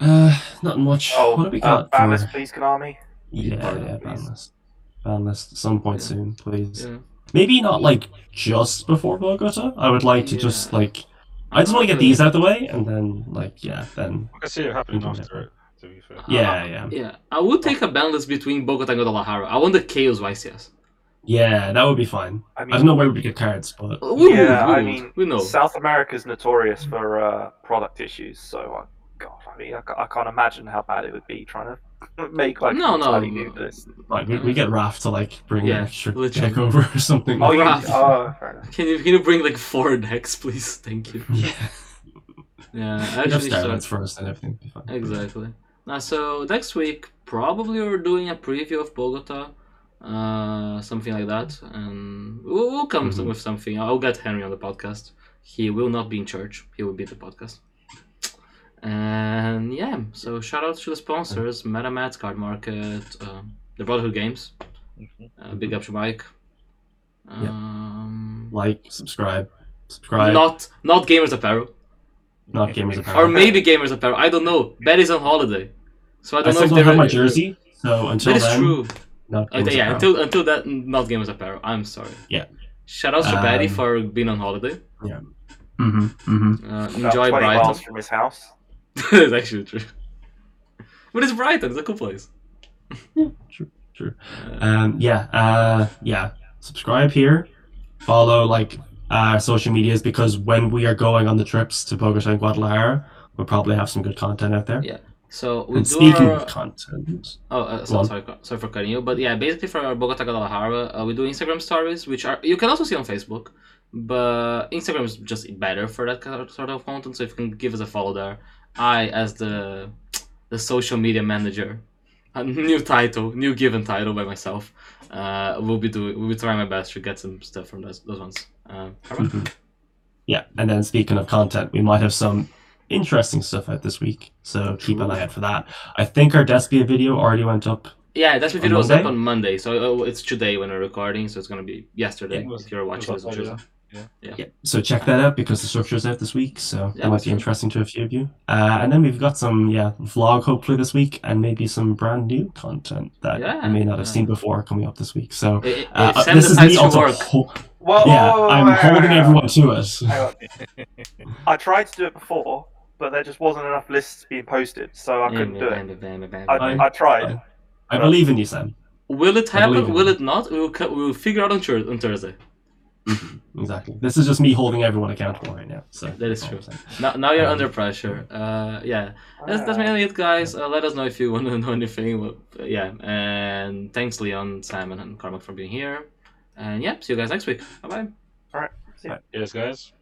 Uh, not much. Oh, what have we uh, got? ban for- list, please, Konami. Yeah, Pardon, yeah, ban please. list. Ban list some point Yeah. soon, please. Yeah. Maybe not like just before Bogota. I would like to just like. I just want to get these out of the way, and then like yeah, then I can see it happening after it. To be fair, yeah, yeah, Yeah, I would take a balance between Bogota and Guadalajara. I want the Chaos YCS. yeah. That would be fine. I mean, I don't know where we get cards, but We yeah, would, I mean, would. we know. South America's notorious for uh, product issues, so uh, God, I mean, I, I can't imagine how bad it would be trying to make like No, no, entirely new list. like we, we get Raf to like bring Yeah, an extra literally. check over or something. Oh, you, Rough. oh, fair. Can you can you bring like four decks, please? Thank you. yeah. Yeah, We actually, so, first, and everything be fine. exactly. Uh, so next week probably we're doing a preview of Bogota, uh, something like that, and we'll, we'll come Mhm. with something. I'll get Henry on the podcast. He will not be in church. He will be at the podcast. And yeah, so shout out to the sponsors: MetaMats, Card Market, uh, the Brotherhood Games. Mhm. Uh, big up to Mike. Yeah. Um, Like, subscribe, subscribe. not not Gamers Apparel, not gamers apparel. or maybe Gamers Apparel. I don't know. Betty's on holiday, so I I don't know still if don't they're have my jersey, so until That is then, true. not Uh, yeah, until until that, not Gamers Apparel. I'm sorry. Yeah. Shout out to Betty Um, for being on holiday. Yeah hmm hmm Uh, About enjoy 20 Brighton. miles from his house. it's actually true. But it's Brighton. It's a cool place. True, true. Uh, Um, yeah, uh, yeah. Subscribe here. Follow like our social medias because when we are going on the trips to Bogota and Guadalajara, we'll probably have some good content out there. Yeah. so we and do speaking our, of content, Oh, uh, so, sorry, sorry for cutting you, but yeah, basically for our Bogota Guadalajara, uh, we do Instagram stories, which are you can also see on Facebook, but Instagram is just better for that kind sort of content. So if you can give us a follow there, I as the the social media manager, a new title, new given title by myself, uh, will be doing, We'll be trying my best to get some stuff from those those ones. Um, Harman? Mhm. yeah. And then speaking of content, we might have some interesting stuff out this week, so keep an eye out for that. I think our Despia video already went up. yeah, that's my On video was up on Monday, so uh, it's today when we're recording, so it's gonna be yesterday Yeah, it was- if you're watching it this was on Tuesday. Yeah, so check that out because the structure's out this week, so Yeah, that might be true. interesting to a few of you. Uh, and then we've got some, yeah, vlog hopefully this week, and maybe some brand new content that Yeah, you may not have yeah. seen before coming up this week. So I- I- uh, this is me also, ho- Whoa, yeah, whoa, whoa, I'm holding everyone to it. I tried to do it before, but there just wasn't enough lists being posted, so I couldn't do it. I, I tried. I believe in you, Sam. Will it happen? Will it not? We will, we will figure out on, on Thursday. Exactly. This is just me holding everyone accountable right now. So That is that's all true. I'm. Now, now you're Um, under pressure. Uh, yeah, that's, that's mainly it, guys. Uh, let us know if you want to know anything. Well, yeah, and thanks, Leon, Simon, and Cormac for being here. And yeah, see you guys next week. Bye bye. All right. See ya. Yes, guys.